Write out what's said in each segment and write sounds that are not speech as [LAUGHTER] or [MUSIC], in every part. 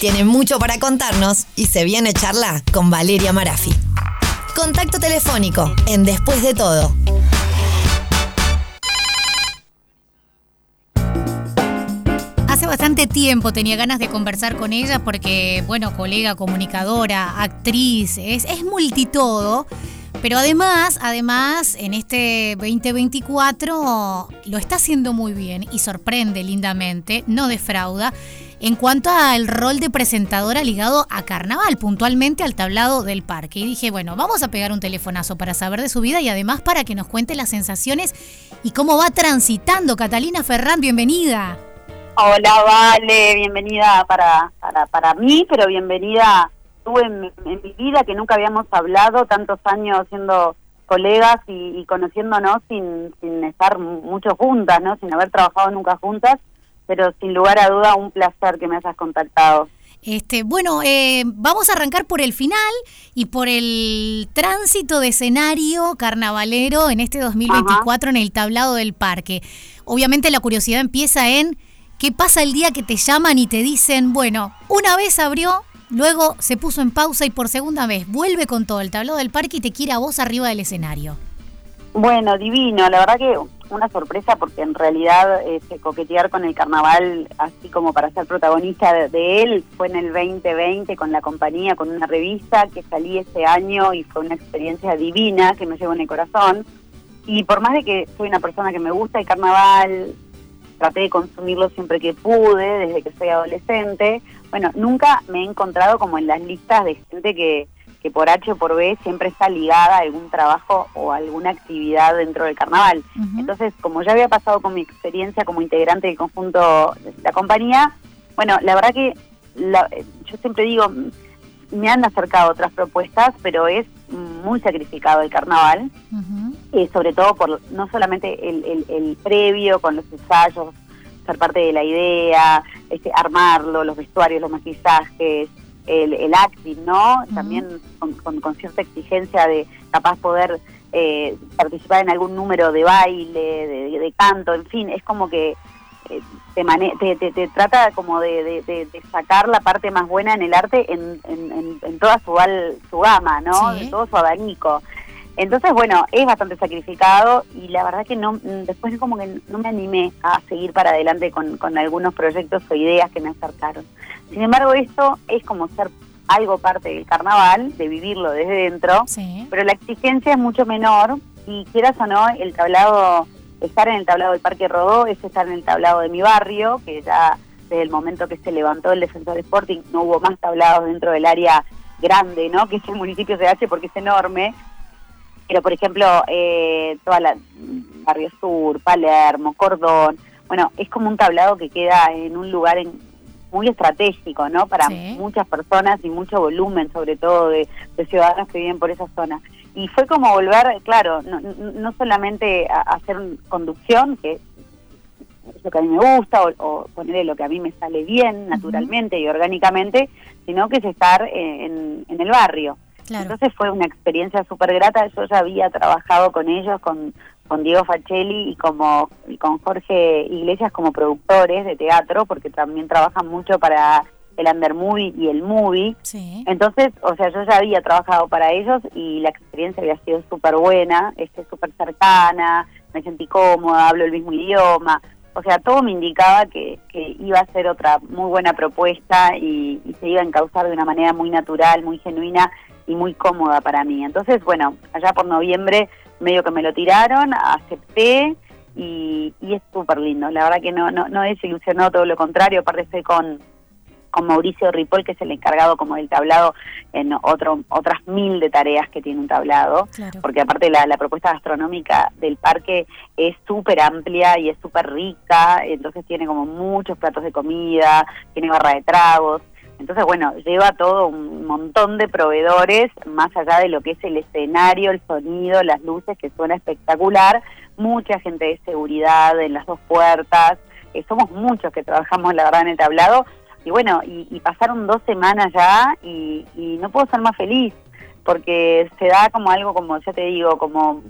tiene mucho para contarnos y se viene charla con Valeria Marafi. Contacto telefónico en Después de todo. Hace bastante tiempo tenía ganas de conversar con ella porque, bueno, colega, comunicadora, actriz, es, es multitodo. Pero además, además, en este 2024 lo está haciendo muy bien y sorprende lindamente, no defrauda, en cuanto al rol de presentadora ligado a carnaval, puntualmente al tablado del parque. Y dije, bueno, vamos a pegar un telefonazo para saber de su vida y además para que nos cuente las sensaciones y cómo va transitando. Catalina Ferrán, bienvenida. Hola, Vale, bienvenida para, para, para mí, pero bienvenida tú en, mi vida, que nunca habíamos hablado tantos años siendo colegas y, conociéndonos sin, sin estar mucho juntas, ¿no? Sin haber trabajado nunca juntas, pero sin lugar a duda un placer que me hayas contactado. Este, bueno, eh, vamos a arrancar por el final y por el tránsito de escenario carnavalero en este 2024 en el tablado del parque. Obviamente la curiosidad empieza en ¿Qué pasa el día que te llaman y te dicen, bueno, una vez abrió, luego se puso en pausa y por segunda vez vuelve con todo el tablado del parque y te quiere a vos arriba del escenario? Bueno, divino, la verdad que una sorpresa porque en realidad este, coquetear con el carnaval, así como para ser protagonista de, él, fue en el 2020 con la compañía, con una revista que salí ese año y fue una experiencia divina que me llevó en el corazón. Y por más de que soy una persona que me gusta el carnaval, traté de consumirlo siempre que pude, desde que soy adolescente. Bueno, nunca me he encontrado como en las listas de gente que, que por H o por B siempre está ligada a algún trabajo o alguna actividad dentro del carnaval. Entonces, como ya había pasado con mi experiencia como integrante del conjunto de la compañía, bueno, la verdad que yo siempre digo, me han acercado otras propuestas, pero es muy sacrificado el carnaval y sobre todo por no solamente el, el, previo con los ensayos, ser parte de la idea, este, armarlo, los vestuarios, los maquillajes, el, el acting, ¿no? También con, con, cierta exigencia de capaz poder eh, participar en algún número de baile, de, canto, en fin, es como que eh, te, te, te, trata como de, de, sacar la parte más buena en el arte en, en, en toda su, su gama, ¿no? De todo su abanico. Entonces, bueno, es bastante sacrificado y la verdad que no después como que no me animé a seguir para adelante con, con algunos proyectos o ideas que me acercaron. Sin embargo, esto es como ser algo parte del carnaval, de vivirlo desde dentro, pero la exigencia es mucho menor y quieras o no, el tablado, estar en el tablado del Parque Rodó es estar en el tablado de mi barrio, que ya desde el momento que se levantó el Defensor Sporting no hubo más tablados dentro del área grande, ¿no? [LAUGHS] Que es el municipio de H porque es enorme, pero por ejemplo, eh, toda la Barrio Sur, Palermo, Cordón, bueno, es como un tablado que queda en un lugar muy estratégico, ¿no? Para muchas personas y mucho volumen, sobre todo de, ciudadanos que viven por esa zona. Y fue como volver, claro, no, no solamente a, hacer conducción, que es lo que a mí me gusta, o, o ponerle lo que a mí me sale bien, naturalmente y orgánicamente, sino que es estar en el barrio. Entonces fue una experiencia súper grata. Yo ya había trabajado con ellos, con, con Diego Facelli y, como, y con Jorge Iglesias como productores de teatro, porque también trabajan mucho para el Under Movie y el Movie. Entonces, o sea, yo ya había trabajado para ellos y la experiencia había sido súper buena, este, súper cercana, me sentí cómoda, hablo el mismo idioma. O sea, todo me indicaba que, que iba a ser otra muy buena propuesta y, y se iba a encauzar de una manera muy natural, muy genuina y muy cómoda para mí. Entonces, bueno, allá por noviembre medio que me lo tiraron, acepté y, es súper lindo. La verdad que no, no, no desilusionó, todo lo contrario. Aparte estoy con, con Mauricio Ripoll, que es el encargado como del tablado en otro, otras mil de tareas que tiene un tablado, porque aparte la, la propuesta gastronómica del parque es súper amplia y es súper rica, entonces tiene como muchos platos de comida, tiene barra de tragos, entonces, bueno, lleva todo un montón de proveedores, más allá de lo que es el escenario, el sonido, las luces, que suena espectacular, mucha gente de seguridad en las dos puertas, eh, somos muchos que trabajamos, la verdad, en el tablado, y bueno, y, pasaron dos semanas ya y, no puedo ser más feliz, porque se da como algo, como ya te digo, como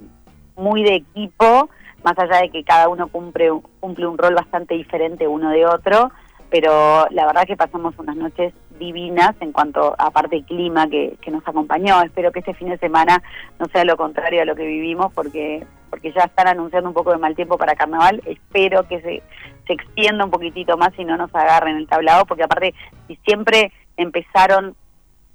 muy de equipo, más allá de que cada uno cumple, cumple un rol bastante diferente uno de otro, pero la verdad que pasamos unas noches divinas en cuanto a parte del clima que, que nos acompañó. Espero que este fin de semana no sea lo contrario a lo que vivimos porque porque ya están anunciando un poco de mal tiempo para carnaval. Espero que se, se extienda un poquitito más y no nos agarren el tablado, porque aparte, si siempre empezaron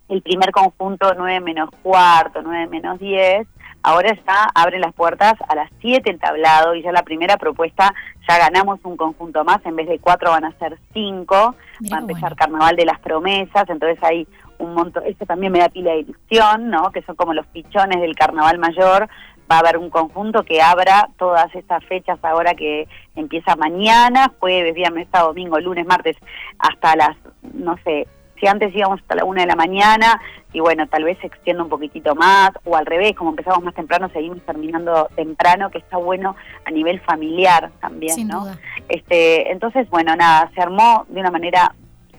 el primer conjunto 9 menos cuarto, 9 menos 10, ahora ya abren las puertas a las 7 el tablado y ya la primera propuesta, ya ganamos un conjunto más, en vez de 4 van a ser 5, va a empezar Carnaval de las Promesas, entonces hay un montón, eso también me da pila de ilusión, ¿no? Que son como los pichones del Carnaval Mayor, va a haber un conjunto que abra todas estas fechas ahora que empieza mañana, jueves, viernes, sábado, domingo, lunes, martes, hasta las, no sé, si antes íbamos hasta la una de la mañana y bueno, tal vez se extienda un poquitito más o al revés, como empezamos más temprano, seguimos terminando temprano, que está bueno a nivel familiar también, ¿no? Este, entonces, bueno, nada, se armó de una manera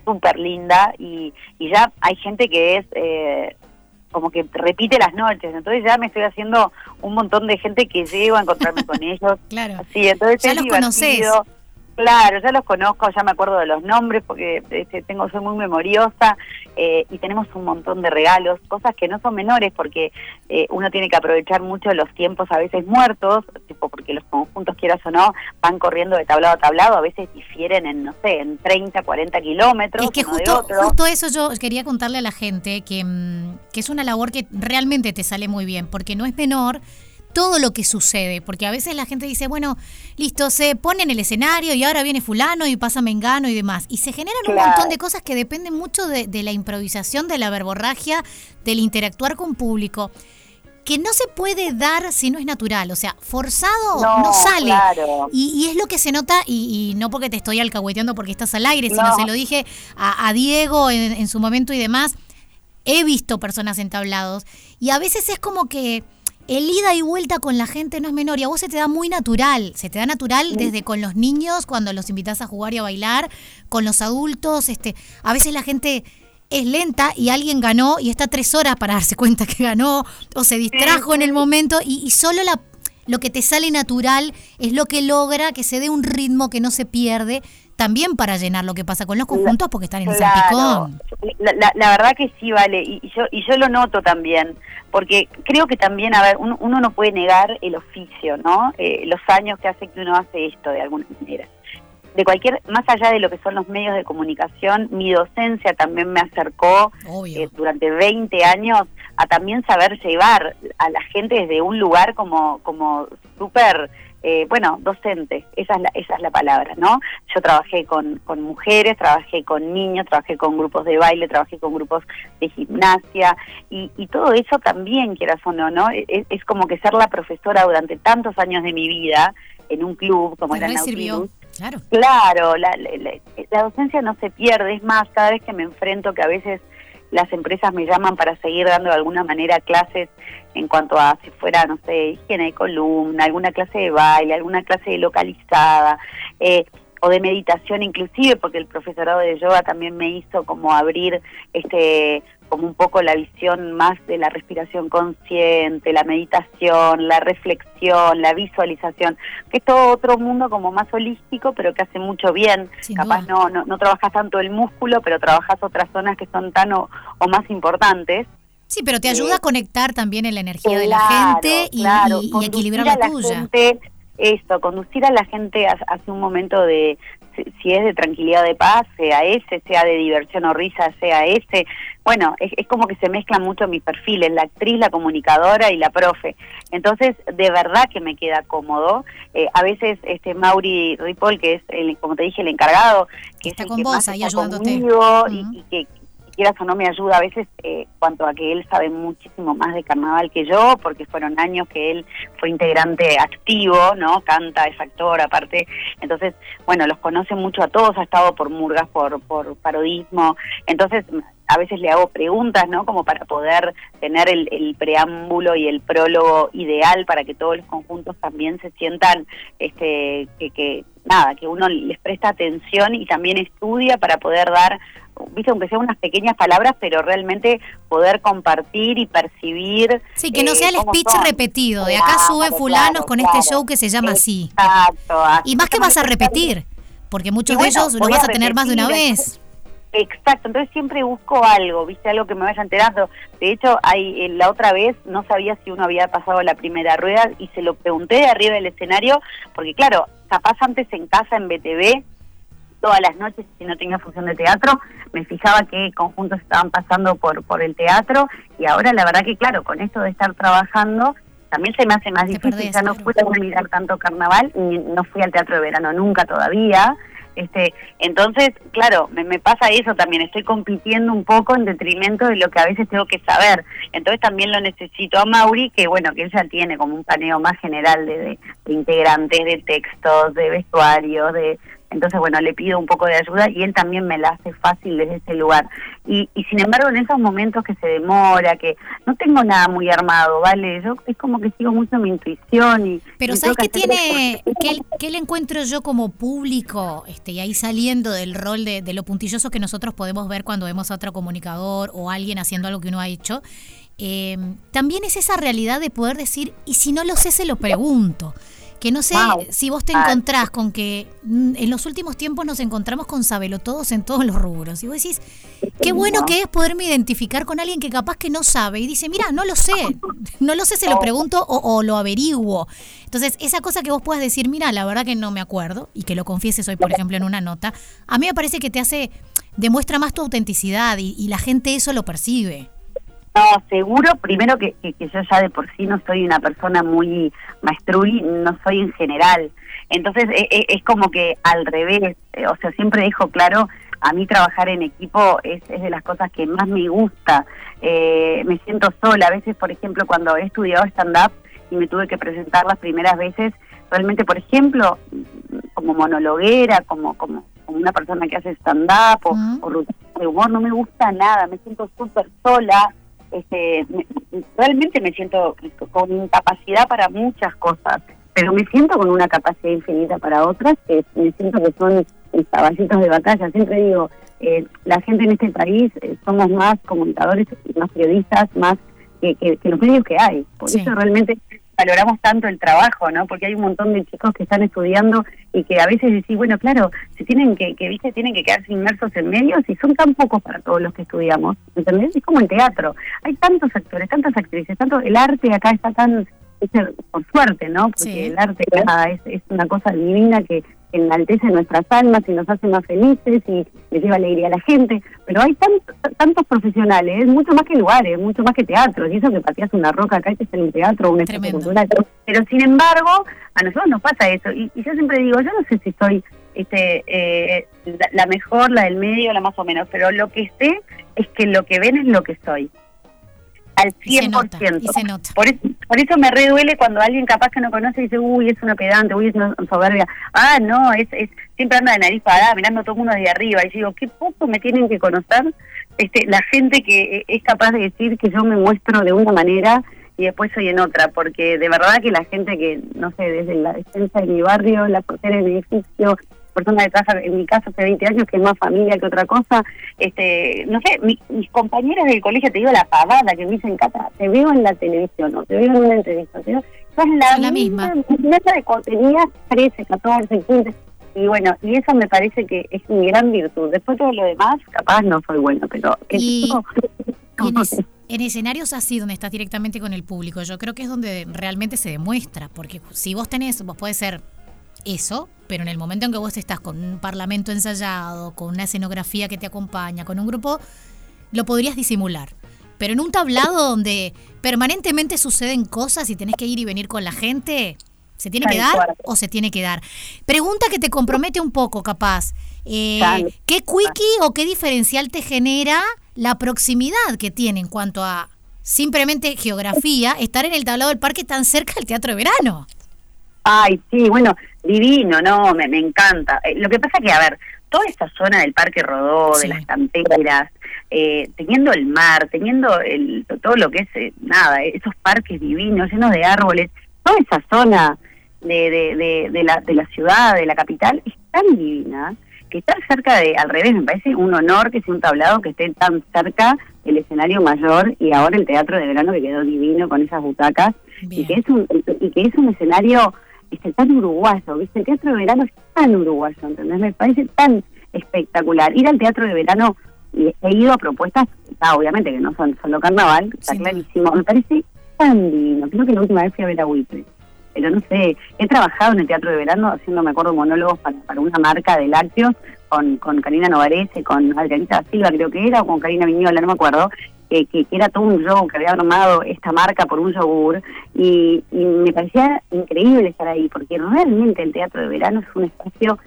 súper linda y, y ya hay gente que es eh, como que repite las noches, entonces ya me estoy haciendo un montón de gente que llego a encontrarme con [LAUGHS] ellos. Claro. Sí, entonces ya los conoces. Claro, ya los conozco, ya me acuerdo de los nombres porque este, tengo soy muy memoriosa eh, y tenemos un montón de regalos, cosas que no son menores porque eh, uno tiene que aprovechar mucho los tiempos a veces muertos, tipo porque los conjuntos quieras o no van corriendo de tablado a tablado, a veces difieren en no sé, en 30, 40 kilómetros. Es que justo, justo eso yo quería contarle a la gente que, mm, que es una labor que realmente te sale muy bien porque no es menor todo lo que sucede, porque a veces la gente dice, bueno, listo, se pone en el escenario y ahora viene fulano y pasa mengano y demás. Y se generan un montón de cosas que dependen mucho de, la improvisación, de la verborragia, del interactuar con público que no se puede dar si no es natural, o sea, forzado no, sale. Y, es lo que se nota, y, no porque te estoy alcahueteando porque estás al aire, sino se lo dije a, Diego en, en, su momento y demás. He visto personas entablados y a veces es como que el ida y vuelta con la gente no es menor y a vos se te da muy natural, se te da natural desde con los niños cuando los invitas a jugar y a bailar, con los adultos, este, a veces la gente es lenta y alguien ganó y está tres horas para darse cuenta que ganó o se distrajo en el momento y, y solo la, lo que te sale natural es lo que logra que se dé un ritmo que no se pierde también para llenar lo que pasa con los conjuntos porque están en el salpicón. La, la, verdad que sí, vale, y, yo y yo lo noto también, porque creo que también, a ver, uno, no puede negar el oficio, ¿no? Eh, los años que hace que uno hace esto de alguna manera. De cualquier, más allá de lo que son los medios de comunicación, mi docencia también me acercó eh, durante 20 años a también saber llevar a la gente desde un lugar como, como súper eh, bueno, docente, esa es, la, esa es la palabra, ¿no? Yo trabajé con, con mujeres, trabajé con niños, trabajé con grupos de baile, trabajé con grupos de gimnasia y, y todo eso también, quieras o no, ¿no? Es, es, como que ser la profesora durante tantos años de mi vida en un club como era Nautilus. Claro, claro la, la, la docencia no se pierde, es más, cada vez que me enfrento que a veces las empresas me llaman para seguir dando de alguna manera clases en cuanto a si fuera, no sé, higiene de columna, alguna clase de baile, alguna clase de localizada, eh, o de meditación inclusive, porque el profesorado de yoga también me hizo como abrir este como un poco la visión más de la respiración consciente, la meditación, la reflexión, la visualización, que es todo otro mundo como más holístico, pero que hace mucho bien. Capaz no, no, no, trabajas tanto el músculo, pero trabajas otras zonas que son tan o, más importantes. Sí, pero te ayuda a conectar también en la energía de la gente y, equilibrar la, tuya. Esto, conducir a la gente hacia un momento de, si es de tranquilidad de paz, sea ese, sea de diversión o risa, sea ese. Bueno, es, es, como que se mezclan mucho mis perfiles, la actriz, la comunicadora y la profe. Entonces, de verdad que me queda cómodo. Eh, a veces este Mauri Ripoll, que es, el, como te dije, el encargado, que está es con vos ahí ayudándote. y, que quieras o no me ayuda a veces eh, cuanto a que él sabe muchísimo más de carnaval que yo, porque fueron años que él fue integrante activo, ¿no? Canta, es actor aparte. Entonces, bueno, los conoce mucho a todos, ha estado por murgas, por, por parodismo. Entonces, a veces le hago preguntas, ¿no? Como para poder tener el, el, preámbulo y el prólogo ideal para que todos los conjuntos también se sientan, este, que, que nada, que uno les presta atención y también estudia para poder dar viste, aunque sean unas pequeñas palabras, pero realmente poder compartir y percibir. Sí, que no sea el eh, speech repetido, de acá sube fulanos con este show que se llama así. Exacto. Y más que vas a repetir, porque muchos de ellos los vas a tener más de una vez. Exacto, entonces siempre busco algo, viste, algo que me vaya enterando. De hecho, hay, eh, la otra vez no sabía si uno había pasado la primera rueda y se lo pregunté de arriba del escenario, porque claro, capaz antes en casa, en BTV, todas las noches, si no tenía función de teatro, me fijaba qué conjuntos estaban pasando por, por el teatro y ahora la verdad que claro, con esto de estar trabajando, también se me hace más difícil, ya no puedo mirar tanto carnaval, ni, no fui al teatro de verano nunca todavía, este, entonces, claro, me, me, pasa eso también, estoy compitiendo un poco en detrimento de lo que a veces tengo que saber. Entonces también lo necesito a Mauri, que bueno, que él ya tiene como un paneo más general de, de integrantes, de textos, de vestuarios, de, entonces, bueno, le pido un poco de ayuda y él también me la hace fácil desde ese lugar. Y, y sin embargo, en esos momentos que se demora, que no tengo nada muy armado, ¿vale? Yo es como que sigo mucho mi intuición y... Pero ¿sabes qué tiene, qué, le encuentro yo como público, este, y ahí saliendo del rol de, de lo puntilloso que nosotros podemos ver cuando vemos a otro comunicador o alguien haciendo algo que uno ha hecho? Eh, también es esa realidad de poder decir, y si no lo sé, se lo pregunto. Que no sé si vos te encontrás con que en los últimos tiempos nos encontramos con sabelotodos en todos los rubros. Y vos decís, qué bueno que es poderme identificar con alguien que capaz que no sabe y dice, mira, no lo sé, [LAUGHS] no lo sé, se lo pregunto o, lo averiguo. Entonces, esa cosa que vos puedas decir, mira, la verdad que no me acuerdo, y que lo confieses hoy, por ejemplo, en una nota, a mí me parece que te hace, demuestra más tu autenticidad y la gente eso lo percibe. No, seguro, primero que, que, yo ya de por sí no soy una persona muy maestruli, no soy en general. Entonces e, e, es, como que al revés, eh, o sea, siempre dejo claro, a mí trabajar en equipo es, es de las cosas que más me gusta. Eh, me siento sola, a veces, por ejemplo, cuando he estudiado stand-up y me tuve que presentar las primeras veces, realmente, por ejemplo, como monologuera, como, como, una persona que hace stand-up o, o de humor, no me gusta nada, me siento súper sola este, realmente me siento con incapacidad para muchas cosas, pero me siento con una capacidad infinita para otras, que me siento que son mis caballitos de batalla. Siempre digo, eh, la gente en este país eh, somos más comunicadores, más periodistas, más que, los medios que hay. Por eso realmente valoramos tanto el trabajo, ¿no? Porque hay un montón de chicos que están estudiando y que a veces decís, bueno, claro, se tienen que, que viste, tienen que quedarse inmersos en medios y son tan pocos para todos los que estudiamos, ¿entendés? Es como el teatro, hay tantos actores, tantas actrices, tanto el arte acá está tan, por suerte, ¿no? Porque el arte es, es una cosa divina que enaltece nuestras almas y nos hace más felices y le lleva alegría a la gente. Pero hay tantos profesionales, mucho más que lugares, mucho más que teatro. Y eso que pateas una roca acá y te en un teatro, un espacio cultural. Pero sin embargo, a nosotros nos pasa eso. Y, yo siempre digo, yo no sé si soy este, eh, la, mejor, la del medio, la más o menos, pero lo que sé es que lo que ven es lo que soy al 100%. Por, eso, por eso me reduele cuando alguien capaz que no conoce dice, uy, es una pedante, uy, es una soberbia. Ah, no, es, es siempre anda de nariz parada, mirando a todo el mundo de arriba. Y digo, qué poco me tienen que conocer este, la gente que es capaz de decir que yo me muestro de una manera y después soy en otra, porque de verdad que la gente que, no sé, desde la defensa de mi barrio, la portera del edificio, persona de casa, en mi caso hace 20 años, que es más familia que otra cosa. este No sé, mis compañeras del colegio, te digo la pavada que me dicen, Cata, te veo en la televisión o te veo en una entrevista. Te la, la misma. de contenido 13, 14, 15. Y bueno, y eso me parece que es mi gran virtud. Después todo lo demás, capaz no soy bueno, pero... Y, en, escenarios así, donde estás directamente con el público, yo creo que es donde realmente se demuestra, porque si vos tenés, vos podés ser eso, pero en el momento en que vos estás con un parlamento ensayado, con una escenografía que te acompaña, con un grupo, lo podrías disimular. Pero en un tablado donde permanentemente suceden cosas y tenés que ir y venir con la gente, ¿se tiene que dar o se tiene que dar? Pregunta que te compromete un poco, capaz. Eh, ¿Qué quickie o qué diferencial te genera la proximidad que tiene en cuanto a simplemente geografía, estar en el tablado del parque tan cerca del teatro de verano? Ay, sí, bueno, divino, no, me, me encanta. Eh, lo que pasa que, a ver, toda esta zona del Parque Rodó, de las canteras, eh, teniendo el mar, teniendo el, todo lo que es, eh, nada, esos parques divinos, llenos de árboles, toda esa zona de, de, de, la, de la ciudad, de la capital, es tan divina que estar cerca de, al revés, me parece un honor que sea un tablado que esté tan cerca del escenario mayor y ahora el teatro de verano que quedó divino con esas butacas y que es un y que es un escenario este, tan uruguayo, ¿viste? El teatro de verano es tan uruguayo, ¿entendés? Me parece tan espectacular. Ir al teatro de verano, y he ido a propuestas, obviamente que no son solo carnaval, está clarísimo, me parece tan divino. Creo que la última vez fui a ver a Wipe. Pero no sé, he trabajado en el teatro de verano haciendo, me acuerdo, monólogos para, para una marca de lácteos con, con Karina Novarese, con Adrianita Silva creo que era, o con Karina Viñola, no me acuerdo, que, que, era todo un show que había armado esta marca por un yogur y, me parecía increíble estar ahí porque realmente el teatro de verano es un espacio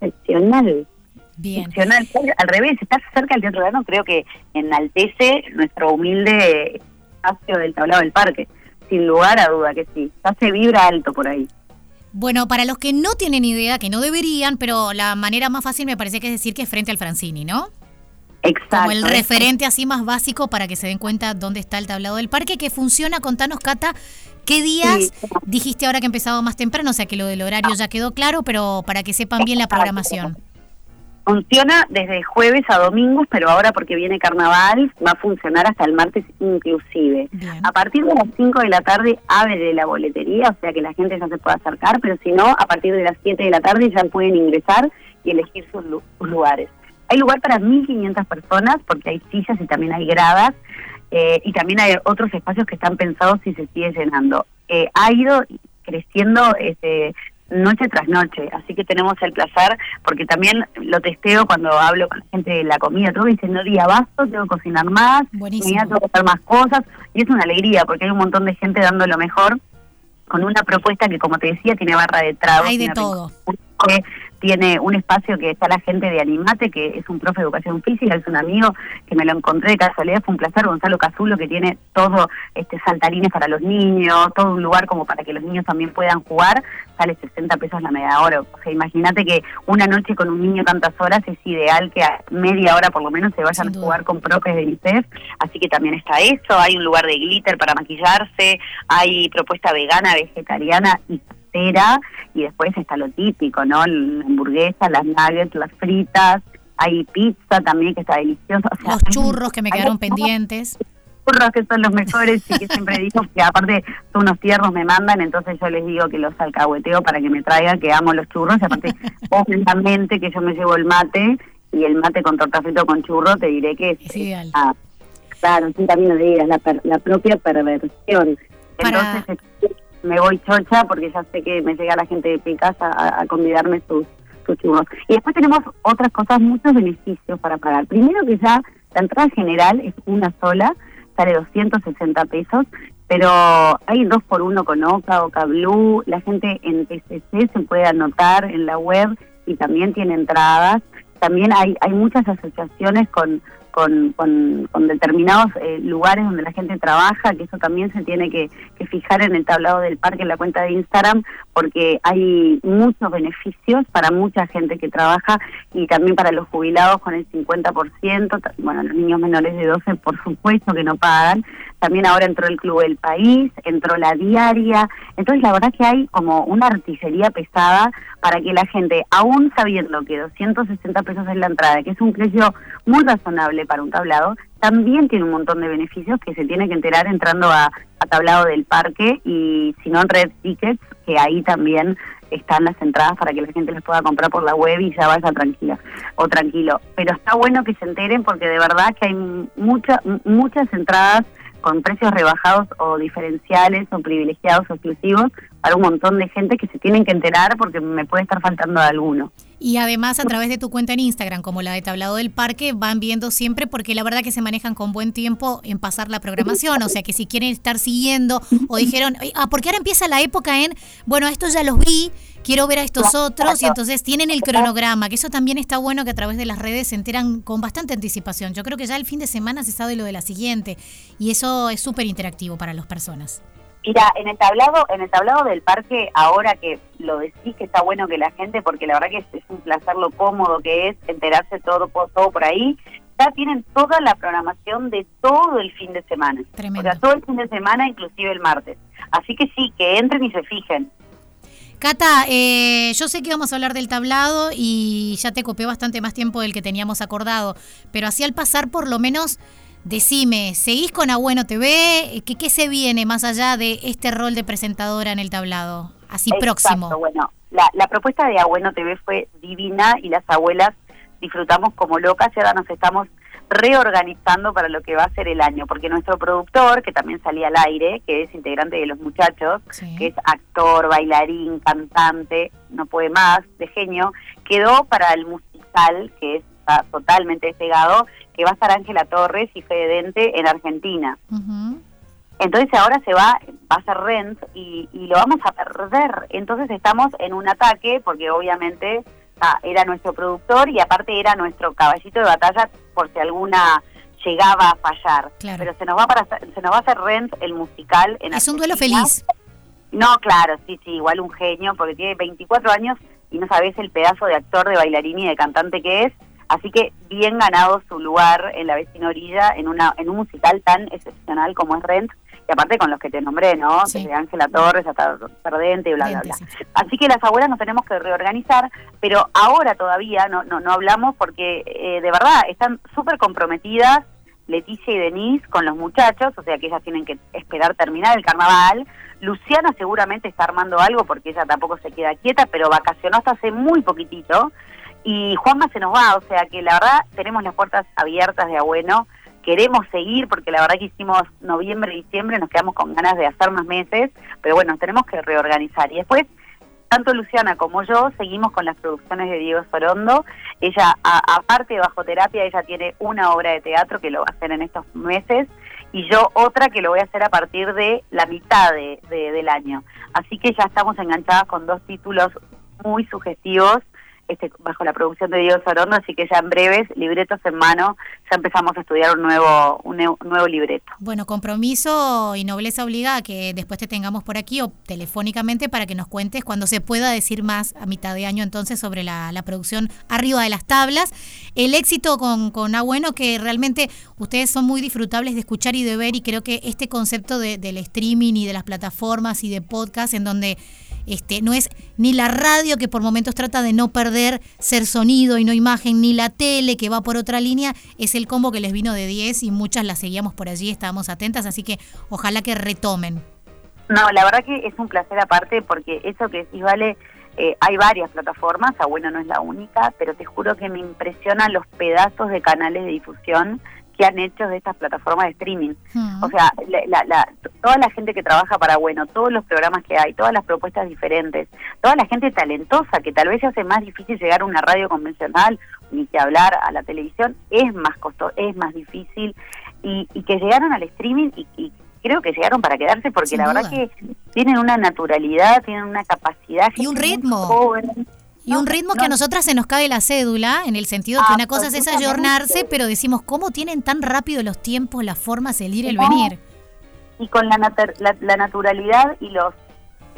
excepcional. Bien. Excepcional. Al revés, estar cerca del teatro de verano creo que enaltece nuestro humilde espacio del tablado del parque. Sin lugar a duda que sí. Ya se vibra alto por ahí. Bueno, para los que no tienen idea, que no deberían, pero la manera más fácil me parece que es decir que es frente al Francini, ¿no? Exacto. Como el referente así más básico para que se den cuenta dónde está el tablado del parque, que funciona. Contanos, Cata, ¿qué días dijiste ahora que empezaba más temprano? O sea que lo del horario ya quedó claro, pero para que sepan bien la programación. Funciona desde jueves a domingos, pero ahora porque viene carnaval va a funcionar hasta el martes inclusive. A partir de las 5 de la tarde abre la boletería, o sea que la gente ya se puede acercar, pero si no, a partir de las 7 de la tarde ya pueden ingresar y elegir sus lugares. Hay lugar para 1.500 personas porque hay sillas y también hay gradas eh, y también hay otros espacios que están pensados si se sigue llenando. Eh, ha ido creciendo este, noche tras noche, así que tenemos el placer, porque también lo testeo cuando hablo con la gente de la comida, todo diciendo día basto, tengo que cocinar más, tengo que hacer más cosas, y es una alegría porque hay un montón de gente dando lo mejor con una propuesta que como te decía tiene barra de trago. Hay de todo tiene un espacio que está la gente de Animate, que es un profe de educación física, es un amigo que me lo encontré de casualidad, fue un placer, Gonzalo Cazulo, que tiene todo este saltarines para los niños, todo un lugar como para que los niños también puedan jugar, sale 60 pesos la media hora. O sea, imagínate que una noche con un niño tantas horas es ideal que a media hora por lo menos se vayan a jugar con profes de UNICEF, así que también está eso, hay un lugar de glitter para maquillarse, hay propuesta vegana, vegetariana y y después está lo típico, ¿no? La hamburguesa, las nuggets, las fritas, hay pizza también que está deliciosa. los churros que me quedaron pendientes. Churros que son los mejores y que siempre digo que aparte son unos tiernos me mandan, entonces yo les digo que los alcahueteo para que me traigan, que amo los churros, y aparte [LAUGHS] obviamente que yo me llevo el mate y el mate con torta frito con churro, te diré que es, ideal. claro, sin camino de ir, la, la propia perversión. Entonces, me voy chocha porque ya sé que me llega la gente de mi casa a, convidarme sus, sus. Y después tenemos otras cosas, muchos beneficios para pagar. Primero que ya la entrada general es una sola, sale 260 pesos, pero hay dos por uno con Oca, Oca Blue, la gente en PCC se puede anotar en la web y también tiene entradas. También hay, hay muchas asociaciones con con, con, determinados eh, lugares donde la gente trabaja, que eso también se tiene que, fijar en el tablado del parque, en la cuenta de Instagram, porque hay muchos beneficios para mucha gente que trabaja y también para los jubilados con el 50%, bueno, los niños menores de 12 por supuesto que no pagan, también ahora entró el Club del País, entró la diaria, entonces la verdad que hay como una artillería pesada para que la gente, aún sabiendo que 260 pesos es la entrada, que es un precio muy razonable para un tablado, también tiene un montón de beneficios que se tiene que enterar entrando a, tablado del parque y si no en Red Tickets, que ahí también están las entradas para que la gente las pueda comprar por la web y ya vaya tranquila o tranquilo. Pero está bueno que se enteren porque de verdad que hay muchas muchas entradas con precios rebajados o diferenciales o privilegiados o exclusivos para un montón de gente que se tienen que enterar porque me puede estar faltando de alguno. Y además a través de tu cuenta en Instagram, como la de Tablado del Parque, van viendo siempre porque la verdad que se manejan con buen tiempo en pasar la programación. O sea que si quieren estar siguiendo o dijeron, ah, porque ahora empieza la época en, bueno, esto ya los vi, quiero ver a estos otros y entonces tienen el cronograma, que eso también está bueno que a través de las redes se enteran con bastante anticipación. Yo creo que ya el fin de semana se sabe lo de la siguiente y eso es súper interactivo para las personas. Mira, en el tablado, en el tablado del parque, ahora que lo decís que está bueno que la gente, porque la verdad que es, un placer lo cómodo que es enterarse todo, todo por ahí, ya tienen toda la programación de todo el fin de semana. O sea, todo el fin de semana, inclusive el martes. Así que sí, que entren y se fijen. Cata, eh, yo sé que vamos a hablar del tablado y ya te copé bastante más tiempo del que teníamos acordado, pero así al pasar por lo menos Decime, ¿seguís con Abueno TV? ¿Qué, ¿Qué se viene más allá de este rol de presentadora en el tablado? así próximo. Bueno, la, la propuesta de Abueno TV fue divina y las abuelas disfrutamos como locas y ahora nos estamos reorganizando para lo que va a ser el año, porque nuestro productor, que también salía al aire, que es integrante de Los Muchachos, que es actor, bailarín, cantante, no puede más, de genio, quedó para el musical, que está totalmente despegado, que va a estar Ángela Torres y Fede Dente en Argentina. Entonces ahora se va, va a ser Rent y, y lo vamos a perder. Entonces estamos en un ataque, porque obviamente era nuestro productor y aparte era nuestro caballito de batalla por si alguna llegaba a fallar. Pero se nos va para se nos va a hacer Rent el musical en Es un duelo feliz. No, claro, sí, sí, igual un genio porque tiene 24 años y no sabes el pedazo de actor, de bailarín y de cantante que es. Así que bien ganado su lugar en la vecina orilla en una en un musical tan excepcional como es Rent y aparte con los que te nombré, ¿no? Desde Ángela Torres hasta Perdente y bla, bla, bla. Así que las abuelas nos tenemos que reorganizar, pero ahora todavía no, no, no hablamos porque eh, de verdad están súper comprometidas Leticia y Denise con los muchachos, o sea que ellas tienen que esperar terminar el carnaval. Luciana seguramente está armando algo porque ella tampoco se queda quieta, pero vacacionó hasta hace muy poquitito. Y Juanma se nos va, o sea que la verdad tenemos las puertas abiertas de Abueno queremos seguir porque la verdad que hicimos noviembre y diciembre, nos quedamos con ganas de hacer más meses, pero bueno, tenemos que reorganizar. Y después, tanto Luciana como yo seguimos con las producciones de Diego Sorondo. Ella, aparte de Bajo Terapia, ella tiene una obra de teatro que lo va a hacer en estos meses y yo otra que lo voy a hacer a partir de la mitad de, del año. Así que ya estamos enganchadas con dos títulos muy sugestivos este, bajo la producción de Diego Sorondo, así que ya en breves, libretos en mano, ya empezamos a estudiar un nuevo, un, nuevo libreto. Bueno, compromiso y nobleza obliga a que después te tengamos por aquí o telefónicamente para que nos cuentes cuando se pueda decir más a mitad de año entonces sobre la, producción arriba de las tablas. El éxito con, con Abueno, que realmente ustedes son muy disfrutables de escuchar y de ver y creo que este concepto de, del streaming y de las plataformas y de podcast en donde este, no es ni la radio que por momentos trata de no perder ser sonido y no imagen, ni la tele que va por otra línea, es el combo que les vino de 10 y muchas las seguíamos por allí, estábamos atentas, así que ojalá que retomen. No, la verdad que es un placer aparte porque eso que decís, vale, eh, hay varias plataformas, a bueno no es la única, pero te juro que me impresionan los pedazos de canales de difusión que han hecho de estas plataformas de streaming. O sea, la, toda la gente que trabaja para Bueno, todos los programas que hay, todas las propuestas diferentes, toda la gente talentosa que tal vez se hace más difícil llegar a una radio convencional ni que hablar a la televisión, es más costoso, es más difícil y, que llegaron al streaming y, creo que llegaron para quedarse porque la verdad que tienen una naturalidad, tienen una capacidad y un ritmo. Y un ritmo que a nosotras se nos cae la cédula, en el sentido que una cosa es ayornarse, pero decimos, ¿cómo tienen tan rápido los tiempos, las formas, el ir, el venir? Y con la, la, naturalidad y los,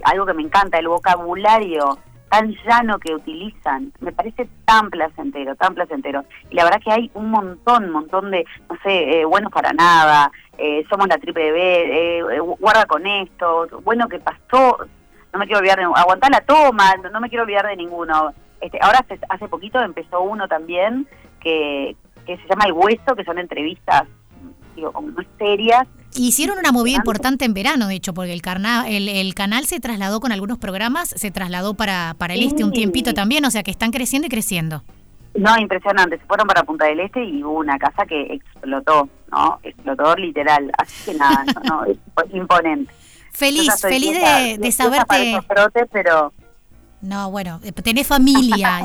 algo que me encanta, el vocabulario tan llano que utilizan, me parece tan placentero, tan placentero. Y la verdad que hay un montón, montón de, no sé, eh, buenos para nada, eh, somos la triple B, eh, guarda con esto, bueno que pasó, no me quiero olvidar de aguantar la toma, no, me quiero olvidar de ninguno. Este, ahora hace, hace poquito empezó uno también que, que se llama El Hueso, que son entrevistas, digo, como muy serias. Hicieron una movida importante en verano, de hecho, porque el, carna, el, el, canal se trasladó con algunos programas, se trasladó para, para el este un tiempito también, o sea que están creciendo y creciendo. No, impresionante. Se fueron para Punta del Este y hubo una casa que explotó, ¿no? Explotó literal. Así que nada, no, [LAUGHS] imponente. Feliz, feliz de, de saberte. pero no, bueno, eh, tenés familia,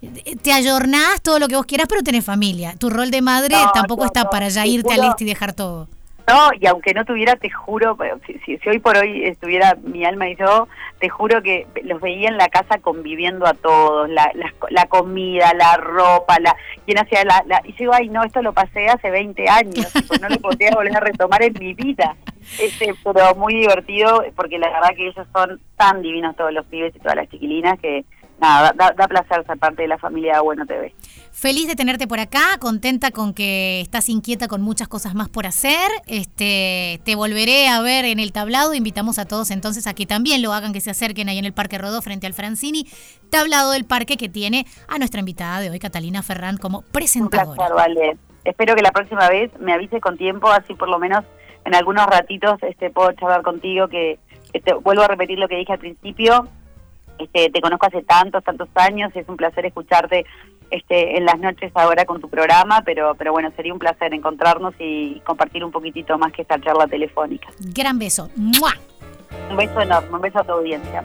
[LAUGHS] te ayornás todo lo que vos quieras, pero tenés familia. Tu rol de madre tampoco está para ya irte al este y dejar todo. No, y aunque no tuviera, te juro, si, si, hoy por hoy estuviera mi alma y yo, te juro que los veía en la casa conviviendo a todos, la, la, comida, la ropa, la quien hacía la, Y yo digo, ay, no, esto lo pasé hace 20 años, pues no lo podría volver a retomar en mi vida. Este, pero muy divertido, porque la verdad que ellos son tan divinos todos los pibes y todas las chiquilinas que nada, da, da placer ser parte de la familia Bueno TV. Feliz de tenerte por acá, contenta con que estás inquieta con muchas cosas más por hacer. Este, te volveré a ver en el tablado. Invitamos a todos entonces a que también lo hagan, que se acerquen ahí en el Parque Rodó frente al Francini, tablado del parque que tiene a nuestra invitada de hoy, Catalina Ferrán, como presentadora. vale. Espero que la próxima vez me avise con tiempo, así por lo menos en algunos ratitos este puedo charlar contigo que Este, vuelvo a repetir lo que dije al principio, este, te conozco hace tantos, tantos años, es un placer escucharte este, en las noches ahora con tu programa, pero, pero bueno, sería un placer encontrarnos y compartir un poquitito más que esta charla telefónica. Gran beso. Un beso enorme, un beso a tu audiencia.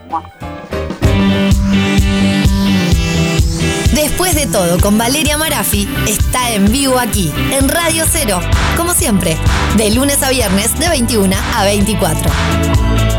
Después de todo, con Valeria Marafi, está en vivo aquí, en Radio Cero, como siempre, de lunes a viernes de 21 a 24.